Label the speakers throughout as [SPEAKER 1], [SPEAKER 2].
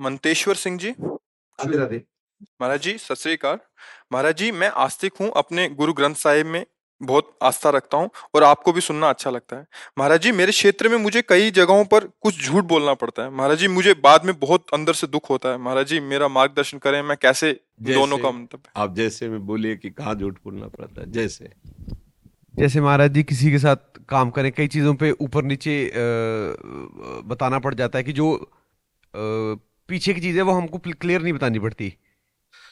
[SPEAKER 1] मंतेश्वर सिंह जी।
[SPEAKER 2] राधे राधे।
[SPEAKER 1] महाराज जी सत श्री अकाल। महाराज जी मैं आस्तिक हूँ अपने गुरु ग्रंथ साहिब में बहुत आस्था रखता हूँ और आपको भी सुनना अच्छा लगता है। महाराज जी मेरे क्षेत्र में मुझे कई जगहों पर कुछ झूठ बोलना पड़ता है। महाराज जी मुझे बाद में बहुत अंदर से दुख होता है। महाराज जी मेरा मार्गदर्शन करें मैं कैसे दोनों का मतलब
[SPEAKER 2] आप जैसे में बोलिए कि कहाँ झूठ बोलना पड़ता है। जैसे।
[SPEAKER 3] जैसे महाराज जी किसी के साथ काम करें कई चीज़ों पे ऊपर नीचे बताना पड़ जाता है कि जो अ, पीछे की चीज़ें वो हमको क्लियर नहीं बतानी पड़ती।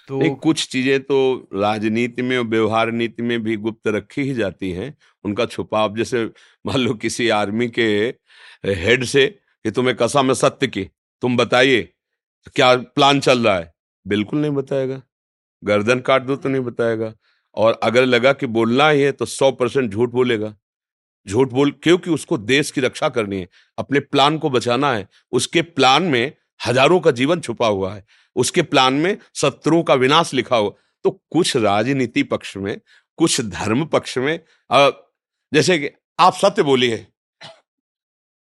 [SPEAKER 3] तो
[SPEAKER 2] नहीं, कुछ चीज़ें तो राजनीति में और व्यवहार नीति में भी गुप्त रखी ही जाती हैं। उनका छुपाव, जैसे मान लो किसी आर्मी के हेड से कि तुम्हें कसम है सत्य की, तुम बताइए, क्या प्लान चल रहा है? बिल्कुल नहीं बताएगा। गर्दन काट दो तो नहीं बताएगा। और अगर लगा कि बोलना ही है तो सौ परसेंट झूठ बोलेगा। झूठ बोल, क्योंकि उसको देश की रक्षा करनी है, अपने प्लान को बचाना है। उसके प्लान में हज़ारों का जीवन छुपा हुआ है। उसके प्लान में शत्रुओं का विनाश लिखा हुआ। तो कुछ राजनीति पक्ष में, कुछ धर्म पक्ष में जैसे कि आप सत्य बोलिए।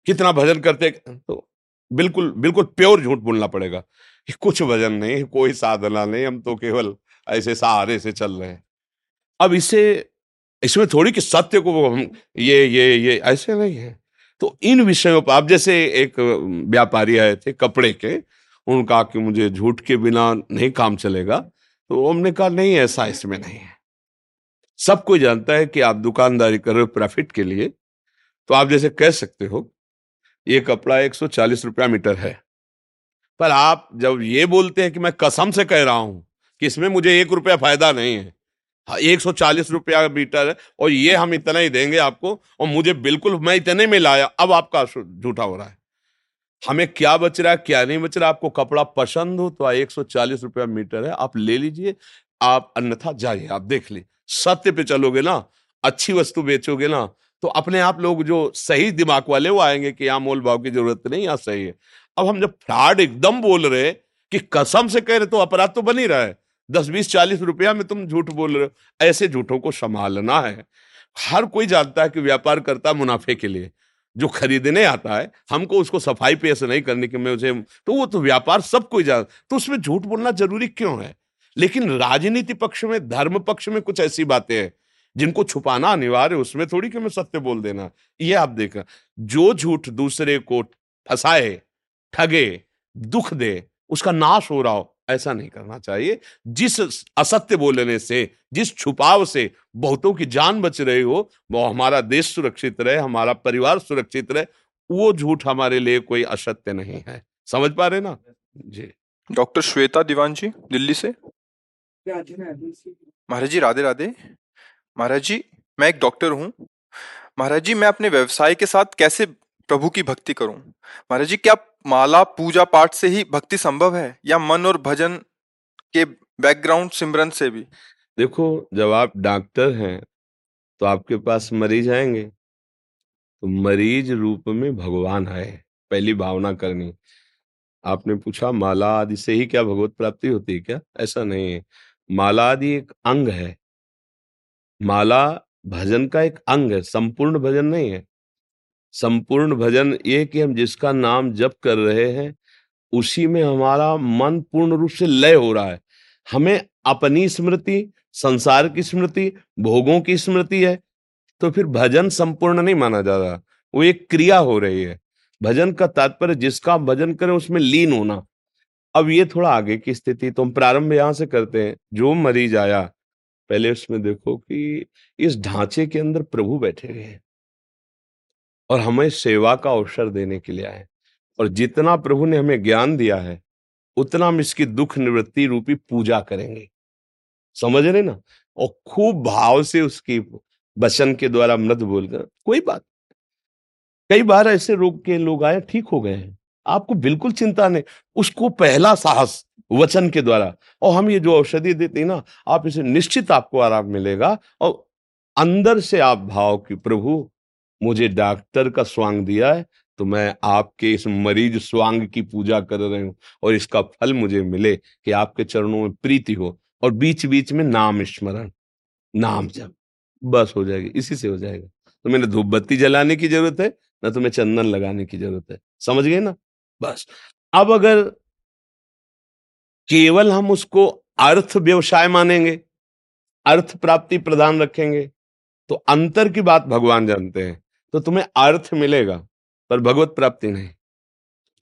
[SPEAKER 2] कितना भजन करते तो बिल्कुल बिल्कुल प्योर झूठ बोलना पड़ेगा कुछ भजन नहीं, कोई साधना नहीं, हम तो केवल ऐसे सहारे से चल रहे हैं। अब इसे, इसमें थोड़ी कि सत्य को हम, ये ये ये, ऐसे नहीं है। तो इन विषयों पर आप जैसे एक व्यापारी आए थे कपड़े के उन्होंने कहा कि मुझे झूठ के बिना नहीं काम चलेगा। तो हमने कहा नहीं ऐसा इसमें नहीं है। सब कोई जानता है कि आप दुकानदारी कर रहे हो प्रॉफिट के लिए। तो आप जैसे कह सकते हो ये कपड़ा एक सौ चालीस रुपया मीटर है। पर आप जब ये बोलते हैं कि मैं कसम से कह रहा हूँ कि इसमें मुझे एक रुपया फ़ायदा नहीं हाँ, एक सौ चालीस रुपया मीटर है, और ये हम इतना ही देंगे आपको, और मुझे बिल्कुल, मैं इतने में लाया, अब आपका झूठा हो रहा है। हमें क्या बच रहा है, क्या नहीं बच रहा है आपको कपड़ा पसंद हो तो एक सौ चालीस रुपया मीटर है, आप ले लीजिए, आप अन्यथा जाइए, आप देख लीजिए। सत्य पे चलोगे ना, अच्छी वस्तु बेचोगे ना तो अपने आप लोग जो सही दिमाग वाले वो आएँगे कि यहाँ मोल भाव की ज़रूरत नहीं, यहाँ सही है। अब हम जब फ्रॉड एकदम बोल रहे कि कसम से कह रहे तो अपराध तो बन ही रहा है। दस बीस चालीस रुपया में तुम झूठ बोल रहे हो। ऐसे झूठों को संभालना है। हर कोई जानता है कि व्यापार करता है मुनाफे के लिए जो खरीदने आता है, हमको उसको सफ़ाई पेश नहीं करने की मैं उसे तो वो तो व्यापार सब कोई जान तो उसमें झूठ बोलना ज़रूरी क्यों है? लेकिन राजनीति पक्ष में, धर्म पक्ष में कुछ ऐसी बातें हैं, जिनको छुपाना अनिवार्य उसमें थोड़ी कि मैं सत्य बोल देना। ये आप देखा, जो झूठ दूसरे को फंसाए, ठगे, दुख दे, उसका नाश हो रहा हो ऐसा नहीं करना चाहिए। जिस असत्य बोलने से जिस छुपाव से बहुतों की जान बच रही हो वो हमारा देश सुरक्षित रहे हमारा परिवार सुरक्षित रहे वो झूठ हमारे लिए कोई असत्य नहीं है। समझ पा रहे ना? जी।
[SPEAKER 1] डॉक्टर श्वेता दीवान जी दिल्ली से। महाराज जी राधे राधे। महाराज जी मैं एक डॉक्टर हूँ। महाराज जी मैं अपने व्यवसाय के साथ कैसे प्रभु की भक्ति करूँ। महाराज जी, क्या माला पूजा पाठ से ही भक्ति संभव है? या मन और भजन के बैकग्राउंड सिमरन से भी?
[SPEAKER 2] देखो, जब आप डॉक्टर हैं तो आपके पास मरीज़ आएँगे। तो मरीज़ रूप में भगवान आए, पहली भावना करनी। आपने पूछा, माला आदि से ही क्या भगवत प्राप्ति होती है क्या? ऐसा नहीं है। माला आदि एक अंग है। माला भजन का एक अंग है, संपूर्ण भजन नहीं है। संपूर्ण भजन ये कि हम जिसका नाम जप कर रहे हैं, उसी में हमारा मन पूर्ण रूप से लय हो रहा है। हमें अपनी स्मृति, संसार की स्मृति, भोगों की स्मृति है तो फिर भजन संपूर्ण नहीं माना जा रहा। वो एक क्रिया हो रही है। भजन का तात्पर्य जिसका भजन करें उसमें लीन होना। अब ये थोड़ा आगे की स्थिति तो हम प्रारंभ यहाँ से करते हैं। जो मरीज़ आया, पहले उसमें देखो कि इस ढांचे के अंदर प्रभु बैठे हुए हैं। और हमें सेवा का अवसर देने के लिए आए और जितना प्रभु ने हमें ज्ञान दिया है, उतना हम इसकी दुख निवृत्ति रूपी पूजा करेंगे। समझ रहे ना? और खूब भाव से उसकी वचन के द्वारा मृद बोलकर कोई बात कई बार ऐसे रोग के लोग आए, ठीक हो गए हैं। आपको बिल्कुल चिंता नहीं, उसको पहला साहस वचन के द्वारा। और हम ये जो औषधि देते हैं ना, आप इसे निश्चित आपको आराम मिलेगा। और अंदर से आप भाव की प्रभु मुझे डॉक्टर का स्वांग दिया है तो मैं आपके इस मरीज़ स्वांग की पूजा कर रहे हूँ और इसका फल मुझे मिले कि आपके चरणों में प्रीति हो और बीच बीच में नाम स्मरण, नाम जब बस हो जाएगी, इसी से हो जाएगा। तो मैंने धूप बत्ती जलाने की ज़रूरत है, ना तुम्हें चंदन लगाने की ज़रूरत है। समझ गए ना? बस। अब अगर केवल हम उसको अर्थ व्यवसाय मानेंगे, अर्थ प्राप्ति प्रदान रखेंगे तो अंतर की बात भगवान जानते हैं। तो तुम्हें अर्थ मिलेगा, पर भगवत प्राप्ति नहीं।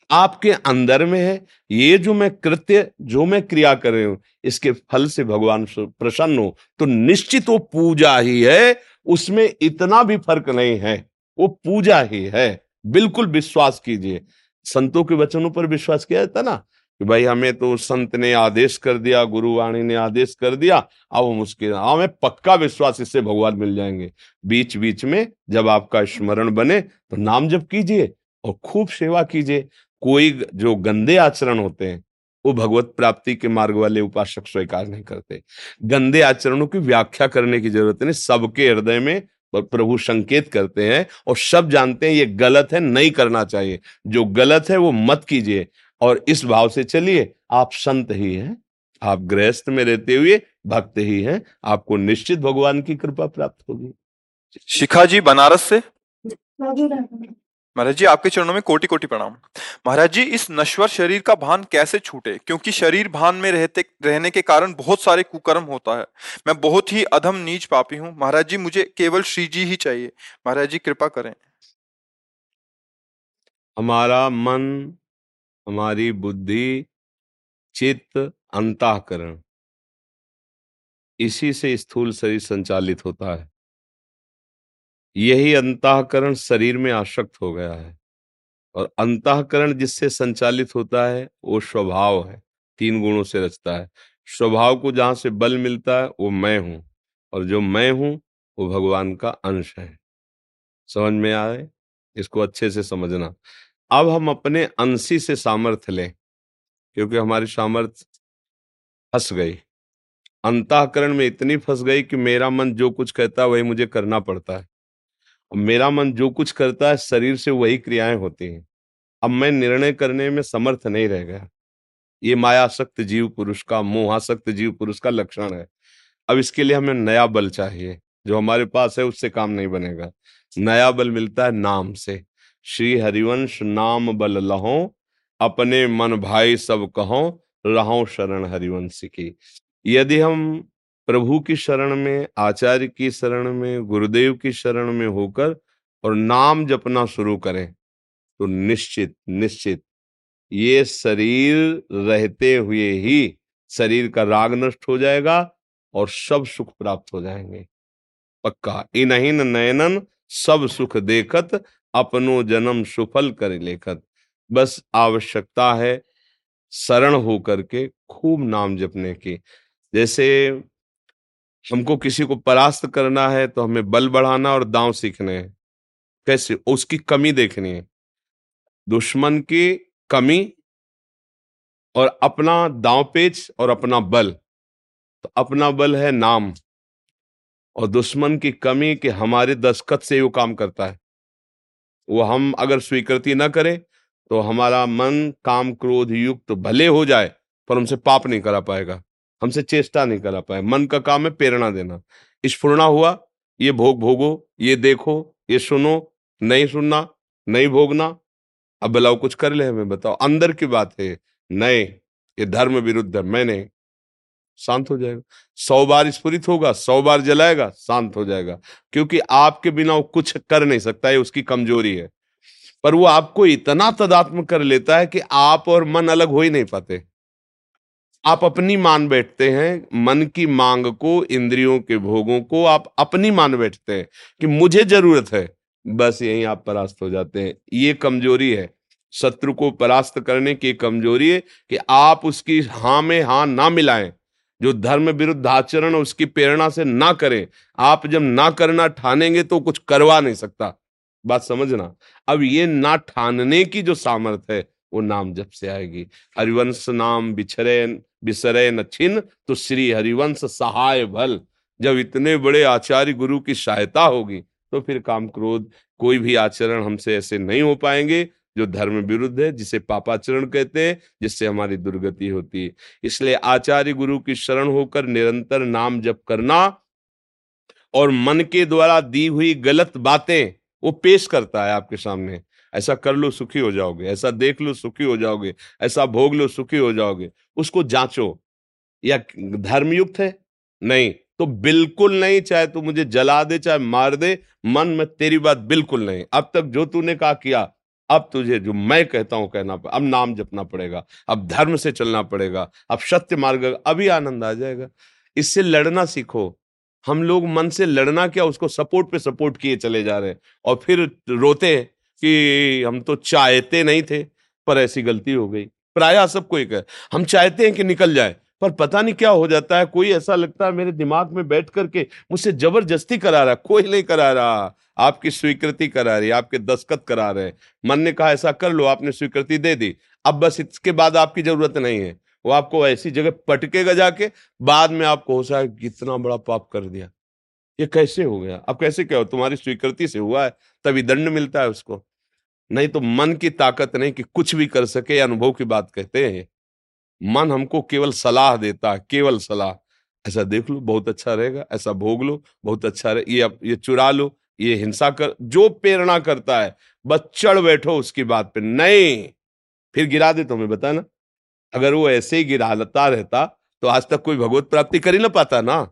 [SPEAKER 2] आपके अंदर में है, ये जो मैं कृत्य, जो मैं क्रिया कर रही हूँ, इसके फल से भगवान प्रसन्न हो तो निश्चित वो पूजा ही है, उसमें इतना भी फ़र्क नहीं है, वो पूजा ही है। बिल्कुल विश्वास कीजिए। संतों के वचनों पर विश्वास किया जाता ना? कि भाई हमें तो संत ने आदेश कर दिया, गुरुवाणी ने आदेश कर दिया, अब हम उसके हमें पक्का विश्वास इससे भगवान मिल जाएँगे। बीच बीच में जब आपका स्मरण बने तो नाम जप कीजिए और खूब सेवा कीजिए। कोई जो गंदे आचरण होते हैं, वो भगवत प्राप्ति के मार्ग वाले उपासक स्वीकार नहीं करते। गंदे आचरणों की व्याख्या करने की ज़रूरत नहीं, सबके हृदय में प्रभु संकेत करते हैं और सब जानते हैं ये गलत है, नहीं करना चाहिए। जो गलत है, वो मत कीजिए। और इस भाव से चलिए आप संत ही हैं आप गृहस्थ में रहते हुए भक्त ही हैं आपको निश्चित भगवान की कृपा प्राप्त होगी।
[SPEAKER 1] शिखा जी बनारस से? महाराज जी आपके चरणों में कोटि कोटि प्रणाम। महाराज जी इस नश्वर शरीर का भान कैसे छूटे? क्योंकि शरीर भान में रहते रहने के कारण बहुत सारे कुकर्म होता है। मैं बहुत ही अधम नीच पापी हूँ। महाराज जी मुझे केवल श्री जी ही चाहिए। महाराज जी कृपा करें।
[SPEAKER 2] हमारा मन हमारी बुद्धि, चित्त, अंताकरण। इसी से स्थूल शरीर संचालित होता है। यही अंतकरण शरीर में आसक्त हो गया है। और अंतकरण जिससे संचालित होता है, वो स्वभाव है। तीन गुणों से रचता है। स्वभाव को जहाँ से बल मिलता है, वो मैं हूँ। और जो मैं हूँ, वो भगवान का अंश है। समझ में आए इसको अच्छे से समझना। अब हम अपने अंशी से सामर्थ्य लें, क्योंकि हमारी सामर्थ्य फंस गई। अंताकरण में इतनी फंस गई कि मेरा मन जो कुछ कहता है वही मुझे करना पड़ता है। और मेरा मन जो कुछ करता है, शरीर से वही क्रियाएँ होती हैं। अब मैं निर्णय करने में समर्थ नहीं रह गया। ये मायाशक्त जीव पुरुष का मोहासक्त जीव पुरुष का लक्षण है। अब इसके लिए हमें नया बल चाहिए। जो हमारे पास है, उससे काम नहीं बनेगा। नया बल मिलता है नाम से। श्री हरिवंश नाम बल लहो, अपने मन भाई सब कहो रहो शरण हरिवंश की। यदि हम प्रभु की शरण में, आचार्य की शरण में, गुरुदेव की शरण में होकर और नाम जपना शुरू करें तो निश्चित निश्चित, ये शरीर रहते हुए ही शरीर का राग नष्ट हो जाएगा और सब सुख प्राप्त हो जाएँगे। पक्का। इनहीन नयनन सब सुख देखत अपनो जन्म सुफल कर लेखत। बस आवश्यकता है शरण होकर के खूब नाम जपने की। जैसे हमको किसी को परास्त करना है तो हमें बल बढ़ाना और दांव सीखने हैं। कैसे? उसकी कमी देखनी है। दुश्मन की कमी और अपना दांव पेच और अपना बल। तो अपना बल है नाम। और दुश्मन की कमी कि हमारे दस्खत से वो काम करता है। वो हम अगर स्वीकृति न करें तो हमारा मन काम क्रोध युक्त भले हो जाए, पर हमसे पाप नहीं करा पाएगा, हमसे चेष्टा नहीं करा पाए, मन का काम है प्रेरणा देना। स्फुरना हुआ, ये भोग भोगो, ये देखो, ये सुनो, नहीं सुनना, नहीं भोगना। अब बुलाओ कुछ कर ले हमें बताओ, अंदर की बात है, नहीं, ये धर्म विरुद्ध मैंने शांत हो जाएगा। सौ बार स्फुरित होगा, सौ बार जलाएगा, शांत हो जाएगा। क्योंकि आपके बिना वो कुछ कर नहीं सकता है उसकी कमज़ोरी है। पर वो आपको इतना तदात्म कर लेता है कि आप और मन अलग हो ही नहीं पाते। आप अपनी मान बैठते हैं, मन की मांग को, इंद्रियों के भोगों को आप अपनी मान बैठते हैं कि मुझे ज़रूरत है। बस यहीं आप परास्त हो जाते हैं। ये कमज़ोरी है। शत्रु को परास्त करने की कमज़ोरी है कि आप उसकी हाँ में हाँ ना मिलाएँ। जो धर्म विरुद्ध आचरण उसकी प्रेरणा से ना करें, आप जब ना करना ठानेंगे तो कुछ करवा नहीं सकता। बात समझना। अब ये ना ठानने की जो सामर्थ्य है, वो नाम जब से आएगी। हरिवंश नाम बिछरे, बिसरे न छिन तो श्री हरिवंश सहाय भल। जब इतने बड़े आचार्य गुरु की सहायता होगी तो फिर काम क्रोध, कोई भी आचरण हमसे ऐसे नहीं हो पाएँगे। जो धर्म विरुद्ध है, जिसे पापाचरण कहते हैं, जिससे हमारी दुर्गति होती है। इसलिए आचार्य गुरु की शरण होकर निरंतर नाम जप करना और मन के द्वारा दी हुई गलत बातें, वो पेश करता है आपके सामने। ऐसा कर लो, सुखी हो जाओगे। ऐसा देख लो, सुखी हो जाओगे। ऐसा भोग लो, सुखी हो जाओगे। उसको जांचो। या धर्मयुक्त है? नहीं। तो बिल्कुल नहीं, चाहे तू मुझे जला दे, चाहे मार दे, मन में तेरी बात बिल्कुल नहीं। अब तक जो तूने कहा, किया अब तुझे जो मैं कहता हूँ कहना अब नाम जपना पड़ेगा, अब धर्म से चलना पड़ेगा, अब सत्य मार्ग, अभी आनंद आ जाएगा। इससे लड़ना सीखो। हम लोग मन से लड़ना क्या, उसको सपोर्ट पे सपोर्ट किए चले जा रहे हैं। और फिर रोते हैं कि हम तो चाहते नहीं थे, पर ऐसी गलती हो गई। प्राय सबको एक है हम चाहते हैं कि निकल जाए, पर पता नहीं क्या हो जाता है। कोई ऐसा लगता है मेरे दिमाग में बैठ करके मुझसे ज़बरदस्ती करा रहा कोई नहीं करा रहा। आपकी स्वीकृति करा रही आपके दस्खत करा रहे मन ने कहा, ऐसा कर लो, आपने स्वीकृति दे दी। अब बस इसके बाद आपकी ज़रूरत नहीं है। वो आपको ऐसी जगह पटकेगा जाके, बाद में आपको हो सकता कितना बड़ा पाप कर दिया। ये कैसे हो गया? अब कैसे क्या हो? तुम्हारी स्वीकृति से हुआ है, तभी दंड मिलता है उसको। नहीं तो मन की ताकत नहीं कि कुछ भी कर सके अनुभव की बात कहते हैं। मन हमको केवल सलाह देता है, केवल सलाह। ऐसा देख लो, बहुत अच्छा रहेगा, ऐसा भोग लो, बहुत अच्छा रहे, ये ये चुरा लो ये हिंसा कर, जो प्रेरणा करता है, बस चढ़ बैठो उसकी बात पे। नहीं, फिर गिरा दे तो मैं बता ना? अगर वो ऐसे ही गिराता रहता तो आज तक कोई भगवत प्राप्ति कर ही ना पाता ना।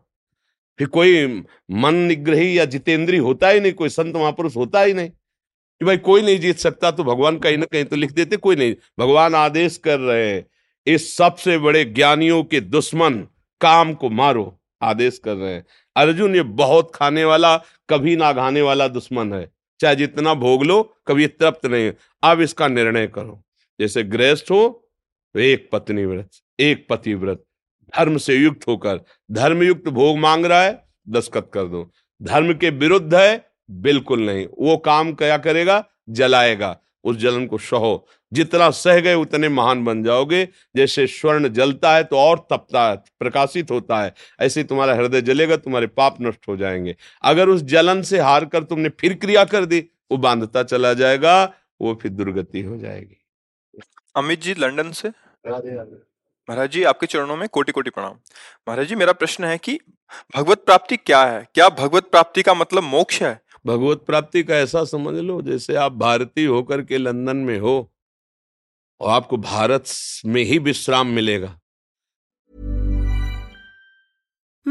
[SPEAKER 2] फिर कोई मन निग्रही या जितेंद्री होता ही नहीं, कोई संत महापुरुष होता ही नहीं। कि भाई कोई नहीं जीत सकता तो भगवान कहीं ना कहीं तो लिख देते, कोई नहीं। भगवान आदेश कर रहे हैं, इस सबसे बड़े ज्ञानियों के दुश्मन, काम को मारो, आदेश कर रहे हैं। अर्जुन, ये बहुत खाने वाला, कभी ना घाने वाला दुश्मन है। चाहे जितना भोग लो, कभी तृप्त नहीं अब इसका निर्णय करो। जैसे गृहस्थ हो तो एक पत्नी व्रत, एक पति व्रत। धर्म से युक्त होकर धर्म युक्त भोग मांग रहा है, दस्खत कर दो। धर्म के विरुद्ध है, बिल्कुल नहीं। वो काम क्या करेगा? जलाएगा। उस जलन को सहो। जितना सह गए उतने महान बन जाओगे। जैसे स्वर्ण जलता है तो और तपता है प्रकाशित होता है। ऐसे तुम्हारा हृदय जलेगा तुम्हारे पाप नष्ट हो जाएँगे। अगर उस जलन से हार कर तुमने फिर क्रिया कर दी वो बांधता चला जाएगा वो फिर दुर्गति हो जाएगी।
[SPEAKER 1] अमित जी लंदन से? महाराज जी आपके चरणों में कोटि कोटि प्रणाम। महाराज जी मेरा प्रश्न है कि भगवत प्राप्ति क्या है? क्या भगवत प्राप्ति का मतलब मोक्ष है?
[SPEAKER 2] भगवत प्राप्ति का ऐसा समझ लो जैसे आप भारतीय होकर के लंदन में हो और आपको भारत में ही विश्राम मिलेगा।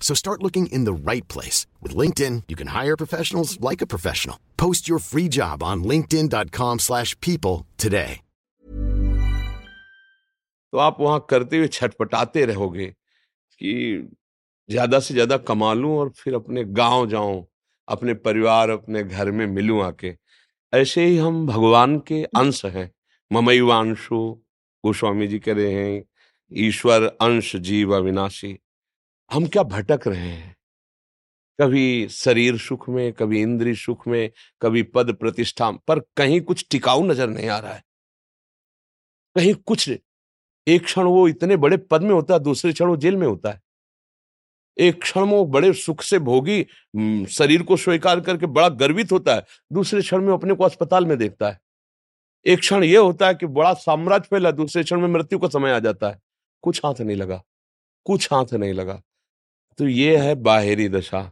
[SPEAKER 4] So start looking in the right place. With LinkedIn, you can hire professionals like a professional. Post your free job on linkedin.com slash people today.
[SPEAKER 2] तो आप वहां करते हुए छटपटाते रहोगे कि ज्यादा से ज्यादा कमा लूं और फिर अपने गांव जाऊं अपने परिवार अपने घर में मिलूं आके ऐसे ही हम भगवान के अंश हैं ममयुवांशु गोस्वामी जी कह रहे हैं ईश्वर अंश जीव अविनाशी हम क्या भटक रहे हैं? कभी शरीर सुख में, कभी इंद्रिय सुख में, कभी पद प्रतिष्ठा पर कहीं कुछ टिकाऊ नज़र नहीं आ रहा है। कहीं कुछ एक क्षण वो इतने बड़े पद में होता है, दूसरे क्षण वो जेल में होता है। एक क्षण वो बड़े सुख से भोगी शरीर को स्वीकार करके बड़ा गर्वित होता है, दूसरे क्षण में अपने को अस्पताल में देखता है। एक क्षण ये होता है कि बड़ा साम्राज्य फैला, दूसरे क्षण में मृत्यु का समय आ जाता है। कुछ हाथ नहीं लगा, कुछ हाथ नहीं लगा। तो ये है बाहरी दशा।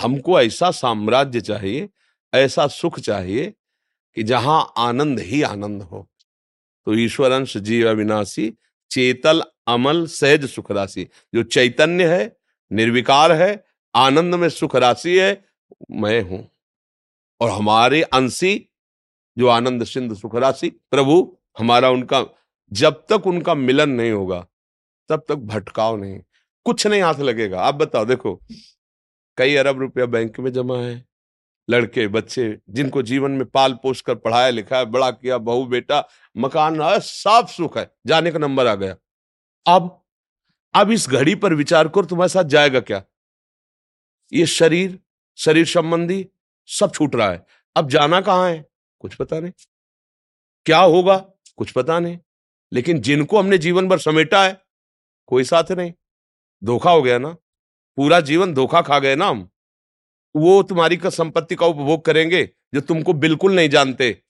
[SPEAKER 2] हमको ऐसा साम्राज्य चाहिए, ऐसा सुख चाहिए कि जहाँ आनंद ही आनंद हो। तो ईश्वर अंश जीव अविनाशी, चेतल, अमल, सहज सुख राशि। जो चैतन्य है, निर्विकार है, आनंद में सुख राशि है, मैं हूँ। और हमारे अंशी, जो आनंद सिंध सुख राशि, प्रभु, हमारा उनका, जब तक उनका मिलन नहीं होगा, तब तक भटकाव नहीं। कुछ नहीं हाथ लगेगा। आप बताओ, देखो, कई अरब रुपया बैंक में जमा है। लड़के, बच्चे, जिनको जीवन में पाल पोष कर पढ़ाया लिखा है बड़ा किया, बहू, बेटा, मकान है साफ़ सुख है, जाने का नंबर आ गया। अब अब इस घड़ी पर विचार कर, तुम्हारे साथ जाएगा क्या? ये शरीर शरीर संबंधी सब छूट रहा है। अब जाना कहाँ है? कुछ पता नहीं। क्या होगा? कुछ पता नहीं। लेकिन जिनको हमने जीवन भर समेटा है, कोई साथ नहीं। धोखा हो गया ना? पूरा जीवन धोखा खा गए ना हम? वो तुम्हारी का संपत्ति का उपभोग करेंगे जो तुमको बिल्कुल नहीं जानते।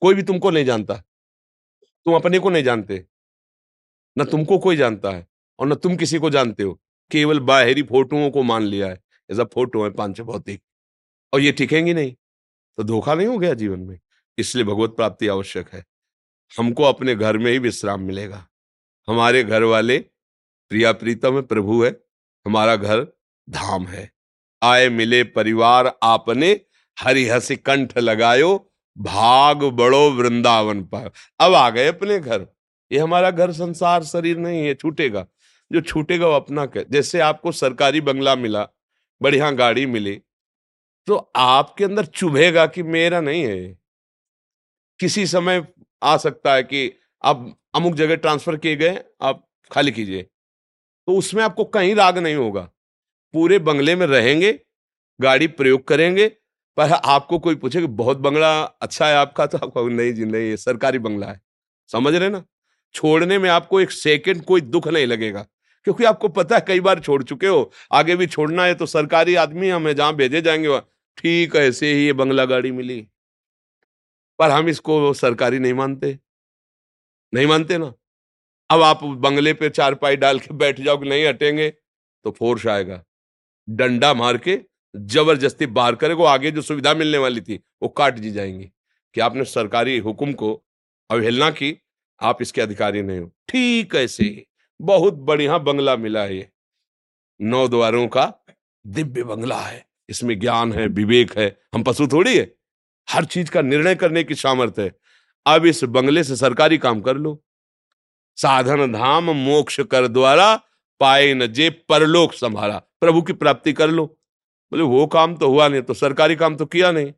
[SPEAKER 2] कोई भी तुमको नहीं जानता। तुम अपने को नहीं जानते। न तुमको कोई जानता है और न तुम किसी को जानते हो। केवल बाहरी फोटोओं को मान लिया है। ऐसा फ़ोटो है पाँच भौतिक। और ये टिकेंगी नहीं। तो धोखा नहीं हो गया जीवन में? इसलिए भगवत प्राप्ति आवश्यक है। हमको अपने घर में ही विश्राम मिलेगा। हमारे घर वाले प्रिया प्रीतम प्रभु है, हमारा घर धाम है। आए मिले परिवार आपने, हरिहसी कंठ लगायो, भाग बड़ो वृंदावन पर। अब आ गए अपने घर। ये हमारा घर संसार शरीर नहीं है, छूटेगा। जो छूटेगा वो अपना कर जैसे आपको सरकारी बंगला मिला, बढ़िया गाड़ी मिली तो आपके अंदर चुभेगा कि मेरा नहीं है किसी समय आ सकता है कि आप अमुक जगह ट्रांसफ़र किए गए, आप खाली कीजिए। तो उसमें आपको कहीं राग नहीं होगा। पूरे बंगले में रहेंगे, गाड़ी प्रयोग करेंगे, पर आपको कोई पूछे कि बहुत बंगला अच्छा है आपका तो आपको नहीं जी, नहीं, ये सरकारी बंगला है। समझ रहे ना? छोड़ने में आपको एक सेकंड कोई दुख नहीं लगेगा, क्योंकि आपको पता है कई बार छोड़ चुके हो, आगे भी छोड़ना है तो सरकारी आदमी हमें जहाँ भेजे जाएँगे वहाँ, ठीक है, ऐसे ही ये बंगला गाड़ी मिली। पर हम इसको सरकारी नहीं मानते। नहीं मानते ना? अब आप बंगले पे चारपाई डाल के बैठ जाओ कि नहीं हटेंगे तो फोर्स आएगा। डंडा मार के ज़बरदस्ती बाहर करेगा आगे जो सुविधा मिलने वाली थी, वो काट दी जाएँगी। कि आपने सरकारी हुक्म को अवहेलना की, आप इसके अधिकारी नहीं हो। ठीक ऐसे बहुत बढ़िया बंगला मिला है ये। नौ द्वारों का दिव्य बंगला है, इसमें ज्ञान है, विवेक है, हम पशु थोड़ी है। हर चीज़ का निर्णय करने की सामर्थ्य है। अब इस बंगले से सरकारी काम कर लो। साधन धाम मोक्ष कर द्वारा पाए न जे परलोक संभाला। प्रभु की प्राप्ति कर लो। बोले, वो काम तो हुआ नहीं तो सरकारी काम तो किया नहीं।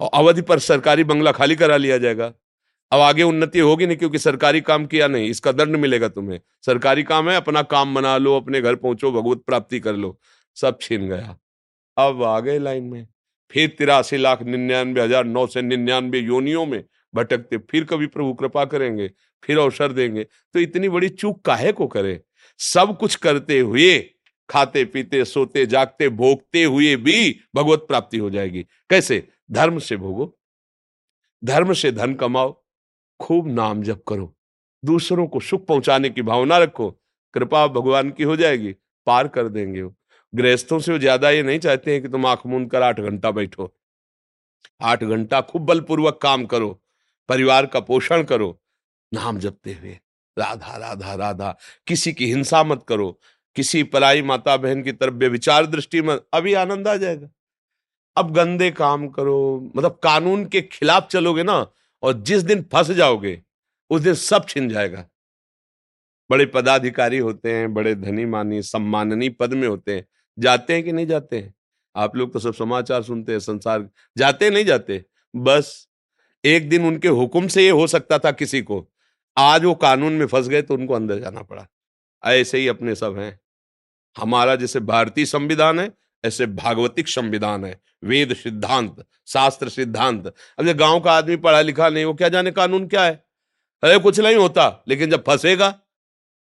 [SPEAKER 2] और अवधि पर सरकारी बंगला खाली करा लिया जाएगा। अब आगे उन्नति होगी नहीं, क्योंकि सरकारी काम किया नहीं, इसका दंड मिलेगा तुम्हें। सरकारी काम है, अपना काम बना लो, अपने घर पहुंचो, भगवत प्राप्ति कर लो। सब छीन गया। अब आ गए लाइन में। फिर तिरासी लाख निन्यानवे हज़ार नौ सौ निन्यानवे योनियों में भटकते, फिर कभी प्रभु कृपा करेंगे, फिर अवसर देंगे। तो इतनी बड़ी चूक काहे को करे? सब कुछ करते हुए, खाते, पीते, सोते, जागते, भोगते हुए भी भगवत प्राप्ति हो जाएगी। कैसे? धर्म से भोगो। धर्म से धन कमाओ। खूब नाम जप करो। दूसरों को सुख पहुँचाने की भावना रखो। कृपा भगवान की हो जाएगी। पार कर देंगे वो। गृहस्थों से वो ज़्यादा ये नहीं चाहते हैं कि तुम आँख मूंद कर आठ घंटा बैठो। आठ घंटा खूब बलपूर्वक काम करो। परिवार का पोषण करो, नाम जपते हुए, राधा राधा राधा, किसी की हिंसा मत करो, किसी पराई माता बहन की तरफ़ विचार दृष्टि में अभी आनंद आ जाएगा। अब गंदे काम करो मतलब कानून के खिलाफ चलोगे ना, और जिस दिन फंस जाओगे, उस दिन सब छिन जाएगा। बड़े पदाधिकारी होते हैं, बड़े धनी मानी, सम्माननीय पद में होते हैं, जाते हैं कि नहीं जाते हैं? आप लोग तो सब समाचार सुनते हैं, संसार, जाते नहीं जाते? बस एक दिन उनके हुक्म से ये हो सकता था किसी को। आज वो कानून में फंस गए तो उनको अंदर जाना पड़ा। ऐसे ही अपने सब हैं। हमारा जैसे भारतीय संविधान है, ऐसे भागवतिक संविधान है। वेद सिद्धांत, शास्त्र सिद्धांत। अब जब गाँव का आदमी पढ़ा लिखा नहीं, वो क्या जाने कानून क्या है? अरे, कुछ नहीं होता, लेकिन जब फंसेगा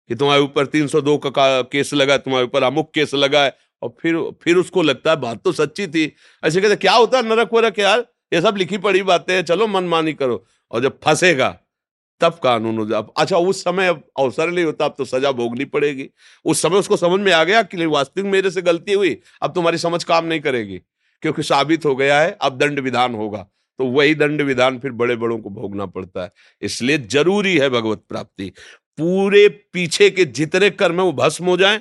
[SPEAKER 2] कि तुम्हारे ऊपर 302 का केस लगा, तुम्हारे ऊपर अमुक केस लगा है, और फिर फिर उसको लगता है बात तो सच्ची थी। ऐसे कहते क्या होता है नरक वरक यार? ये सब लिखी पड़ी बातें हैं, चलो मनमानी करो। और जब फंसेगा, तब कानून हो जाए। अच्छा उस समय अब अवसर नहीं होता, अब तो सजा भोगनी पड़ेगी। उस समय उसको समझ में आ गया कि वास्तविक मेरे से गलती हुई, अब तुम्हारी समझ काम नहीं करेगी, क्योंकि साबित हो गया है, अब दंड विधान होगा। तो वही दंड विधान फिर बड़े बड़ों को भोगना पड़ता है। इसलिए ज़रूरी है भगवत प्राप्ति। पूरे पीछे के जितने कर्म है, वो भस्म हो जाए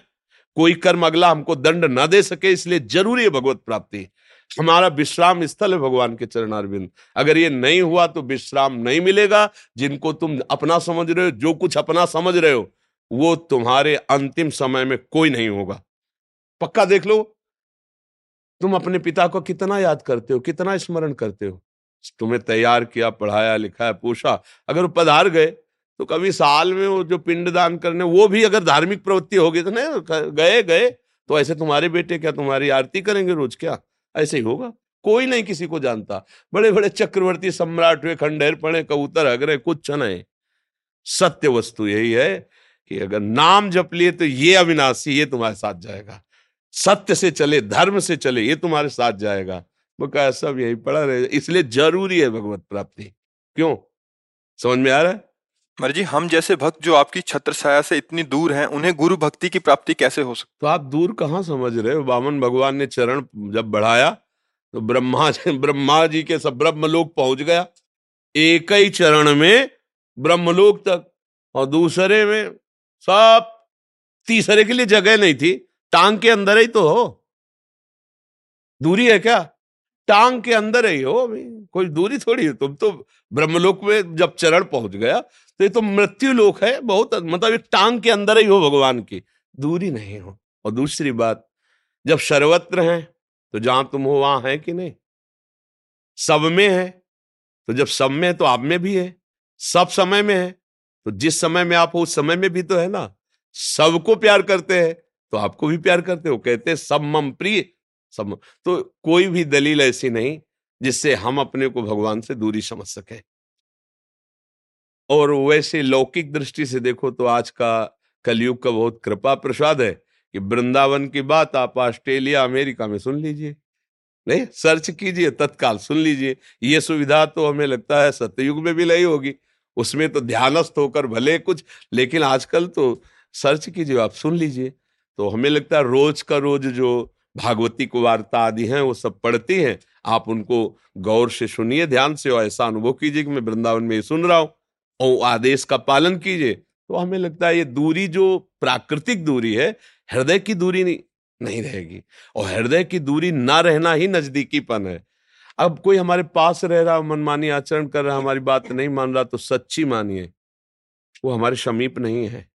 [SPEAKER 2] कोई कर्म अगला हमको दंड ना दे सके, इसलिए ज़रूरी है भगवत प्राप्ति हमारा विश्राम स्थल है भगवान के चरणारविंद अगर ये नहीं हुआ तो विश्राम नहीं मिलेगा। जिनको तुम अपना समझ रहे हो, जो कुछ अपना समझ रहे हो, वो तुम्हारे अंतिम समय में कोई नहीं होगा। पक्का देख लो, तुम अपने पिता को कितना याद करते हो, कितना स्मरण करते हो। तुम्हें तैयार किया, पढ़ाया, लिखाया पूछा अगर वो पधार गए तो कभी साल में वो जो पिंडदान करने, वो भी अगर धार्मिक प्रवृत्ति होगी तो नहीं गए गए। तो ऐसे तुम्हारे बेटे क्या तुम्हारी आरती करेंगे रोज? क्या? ऐसे ही होगा। कोई नहीं किसी को जानता। बड़े बड़े चक्रवर्ती सम्राट हुए, खंडेर पड़े, कबूतर अगरे, कुछ नहीं। सत्य वस्तु यही है कि अगर नाम जप लिए तो ये अविनाशी, ये तुम्हारे साथ जाएगा। सत्य से चले, धर्म से चले, ये तुम्हारे साथ जाएगा। वो कहा, सब यही पड़ा रहे। इसलिए ज़रूरी है भगवत प्राप्ति। क्यों? समझ में आ रहा है?
[SPEAKER 1] मर जी, हम जैसे भक्त जो आपकी छत्र छाया से इतनी दूर हैं, उन्हें गुरु भक्ति की प्राप्ति कैसे हो सकती
[SPEAKER 2] तो आप दूर कहाँ समझ रहे हो? बामन भगवान ने चरण जब बढ़ाया तो ब्रह्मा जी ब्रह्मा जी के सब ब्रह्मलोक पहुँच गया। एक ही चरण में ब्रह्मलोक तक, और दूसरे में सब तीसरे के लिए जगह नहीं थी। टांग के अंदर ही तो हो। दूरी है क्या? टांग के अंदर ही हो अभी कोई दूरी थोड़ी है। तुम तो ब्रह्मलोक में जब चरण पहुँच गया तो ये तो मृत्यु लोक है, बहुत मतलब ये टांग के अंदर ही हो भगवान की। दूरी नहीं हो। और दूसरी बात, जब सर्वत्र है तो जहाँ तुम हो, वहाँ है कि नहीं? सब में है तो जब सब में है तो आप में भी है। सब समय में है तो जिस समय में आप हो, उस समय में भी तो है ना। सबको प्यार करते हैं तो आपको भी प्यार करते हो। कहते सब मम प्रिय सब तो कोई भी दलील ऐसी नहीं, जिससे हम अपने को भगवान से दूरी समझ सके। और वैसे लौकिक दृष्टि से देखो तो आज का कलयुग का बहुत कृपा प्रसाद है कि वृंदावन की बात आप ऑस्ट्रेलिया, अमेरिका में सुन लीजिए। नहीं, सर्च कीजिए, तत्काल सुन लीजिए। ये सुविधा तो हमें लगता है सत्ययुग में भी नहीं होगी। उसमें तो ध्यानस्थ होकर भले कुछ, लेकिन आजकल तो सर्च कीजिए, आप सुन लीजिए। तो हमें लगता है रोज का रोज जो भागवती को वार्ता आदि हैं वो सब पढ़ती हैं। आप उनको गौर से सुनिए ध्यान से और ऐसा अनुभव कीजिए कि मैं वृंदावन में ये सुन रहा हूँ और आदेश का पालन कीजिए। तो हमें लगता है ये दूरी जो प्राकृतिक दूरी है हृदय की दूरी नहीं, नहीं रहेगी। और हृदय की दूरी ना रहना ही नजदीकीपन है। अब कोई हमारे पास रह रहा मनमानी आचरण कर रहा हमारी बात नहीं मान रहा तो सच्ची मानिए वो हमारे समीप नहीं है।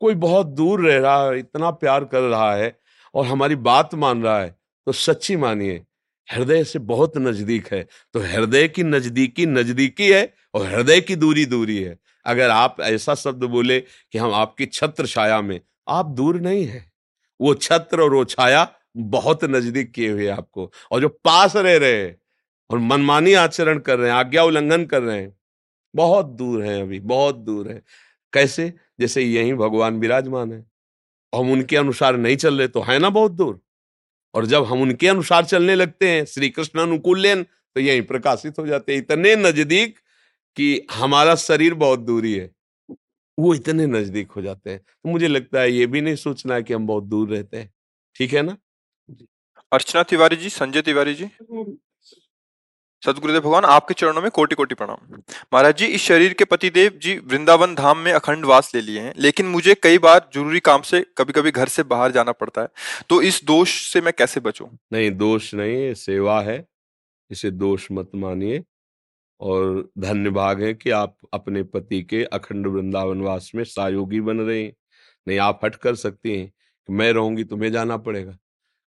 [SPEAKER 2] कोई बहुत दूर रह रहा है इतना प्यार कर रहा है और हमारी बात मान रहा है तो सच्ची मानिए, हृदय से बहुत नज़दीक है। तो हृदय की नजदीकी नजदीकी है और हृदय की दूरी दूरी है। अगर आप ऐसा शब्द बोले कि हम आपकी छत्र छाया में, आप दूर नहीं है। वो छत्र और वो छाया बहुत नज़दीक किए हुए आपको। और जो पास रह रहे हैं और मनमानी आचरण कर रहे हैं, आज्ञा उल्लंघन कर रहे हैं, बहुत दूर है अभी, बहुत दूर है। कैसे? जैसे यही भगवान विराजमान है। हम उनके अनुसार नहीं चल रहे तो है ना बहुत दूर। और जब हम उनके अनुसार चलने लगते हैं श्री कृष्ण अनुकूल लेन तो यही प्रकाशित हो जाते हैं। इतने नज़दीक कि हमारा शरीर बहुत दूरी है। वो इतने नज़दीक हो जाते हैं। तो मुझे लगता है ये भी नहीं सोचना है कि हम बहुत दूर रहते हैं। ठीक है ना?
[SPEAKER 1] अर्चना तिवारी जी संजय तिवारी जी? सदगुरुदेव भगवान, आपके चरणों में कोटि कोटि प्रणाम। महाराज जी, इस शरीर के पतिदेव जी वृंदावन धाम में अखंड वास ले लिए हैं, लेकिन मुझे कई बार ज़रूरी काम से कभी कभी घर से बाहर जाना पड़ता है तो इस दोष से मैं कैसे बचूं?
[SPEAKER 2] नहीं, दोष नहीं सेवा है, इसे दोष मत मानिए, और धन्य है कि आप अपने पति के अखंड वृंदावन वास में सहयोगी बन रहे हैं। नहीं, आप हट कर सकती हैं कि मैं रहूँगी, तुम्हें जाना पड़ेगा।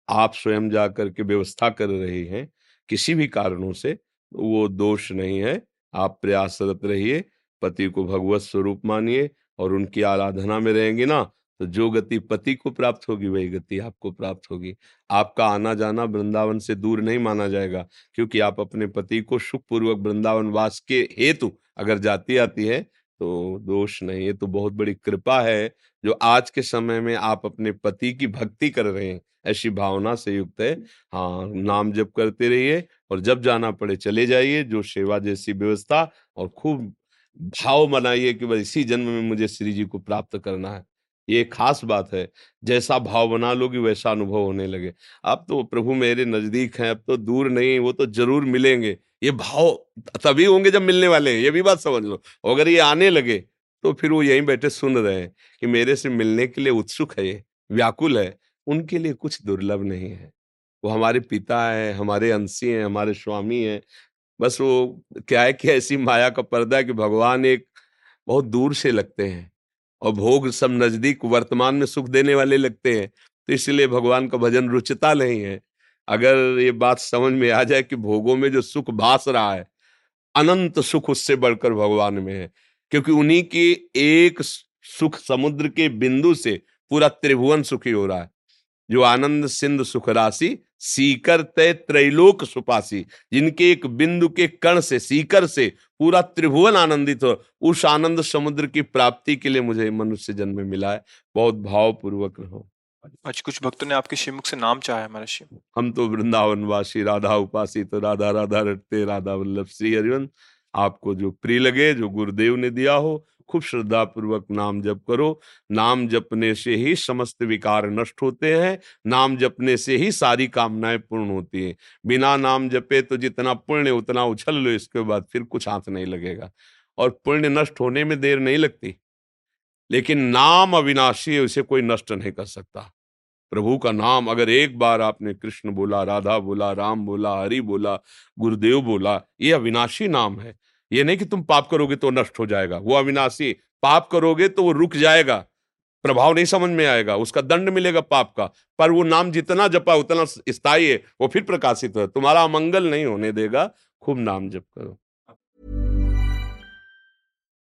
[SPEAKER 2] आप स्वयं जा करके व्यवस्था कर रहे हैं किसी भी कारणों से वो दोष नहीं है। आप प्रयासरत रहिए, पति को भगवत स्वरूप मानिए और उनकी आराधना में रहेंगे ना तो जो गति पति को प्राप्त होगी, वही गति आपको प्राप्त होगी। आपका आना जाना वृंदावन से दूर नहीं माना जाएगा, क्योंकि आप अपने पति को सुखपूर्वक वृंदावन वास के हेतु अगर जाती आती है तो दोष नहीं ये तो बहुत बड़ी कृपा है जो आज के समय में आप अपने पति की भक्ति कर रहे हैं ऐसी भावना से युक्त है। हाँ नाम जप करते रहिए और जब जाना पड़े चले जाइए जो सेवा जैसी व्यवस्था और खूब भाव बनाइए कि बस इसी जन्म में मुझे श्री जी को प्राप्त करना है। ये खास बात है, जैसा भाव बना लोगी वैसा अनुभव होने लगे। अब तो प्रभु मेरे नज़दीक हैं, अब तो दूर नहीं, वो तो ज़रूर मिलेंगे। ये भाव तभी होंगे जब मिलने वाले हैं, ये भी बात समझ लो। अगर ये आने लगे तो फिर वो यहीं बैठे सुन रहे हैं कि मेरे से मिलने के लिए उत्सुक है, ये व्याकुल है, उनके लिए कुछ दुर्लभ नहीं है। वो हमारे पिता है, हमारे अंशी हैं, हमारे स्वामी हैं। बस वो क्या है कि ऐसी माया का पर्दा है कि भगवान एक बहुत दूर से लगते हैं। और भोग सब नज़दीक वर्तमान में सुख देने वाले लगते हैं तो इसलिए भगवान का भजन रुचता नहीं है। अगर ये बात समझ में आ जाए कि भोगों में जो सुख भास रहा है, अनंत सुख उससे बढ़कर भगवान में है, क्योंकि उन्हीं के एक सुख समुद्र के बिंदु से पूरा त्रिभुवन सुखी हो रहा है। जो आनंद सिंध सुख राशि सीकर तय त्रैलोक सुपासी जिनके एक बिंदु के कण से सीकर से पूरा त्रिभुवन आनंदित हो। उस आनंद समुद्र की प्राप्ति के लिए मुझे मनुष्य जन्म मिला है। बहुत भावपूर्वक रहो।
[SPEAKER 1] आज कुछ भक्तों ने आपके शिवमुख से नाम चाहे है हमारे शिव।
[SPEAKER 2] हम तो वृंदावन वासी राधा उपासी तो राधा राधा रटते राधा वल्लभ श्री हरिवंश। आपको जो प्रिय लगे, जो गुरुदेव ने दिया हो, खूब श्रद्धा पूर्वक नाम जप करो। नाम जपने से ही समस्त विकार नष्ट होते हैं, नाम जपने से ही सारी कामनाएँ पूर्ण होती हैं। बिना नाम जपे तो जितना पुण्य, उतना उछल लो, इसके बाद फिर कुछ हाथ नहीं लगेगा। और पुण्य नष्ट होने में देर नहीं लगती। लेकिन नाम अविनाशी है, उसे कोई नष्ट नहीं कर सकता। प्रभु का नाम अगर एक बार आपने कृष्ण बोला, राधा बोला, राम बोला, हरि बोला, गुरुदेव बोला, ये अविनाशी नाम है। ये नहीं कि तुम पाप करोगे तो नष्ट हो जाएगा। वो अविनाशी पाप करोगे तो वो रुक जाएगा। प्रभाव नहीं समझ में आएगा, उसका दंड मिलेगा पाप का। पर वो नाम जितना जपा, उतना स्थायी है, वो फिर प्रकाशित हो तुम्हारा मंगल नहीं होने देगा, खूब नाम जप करो।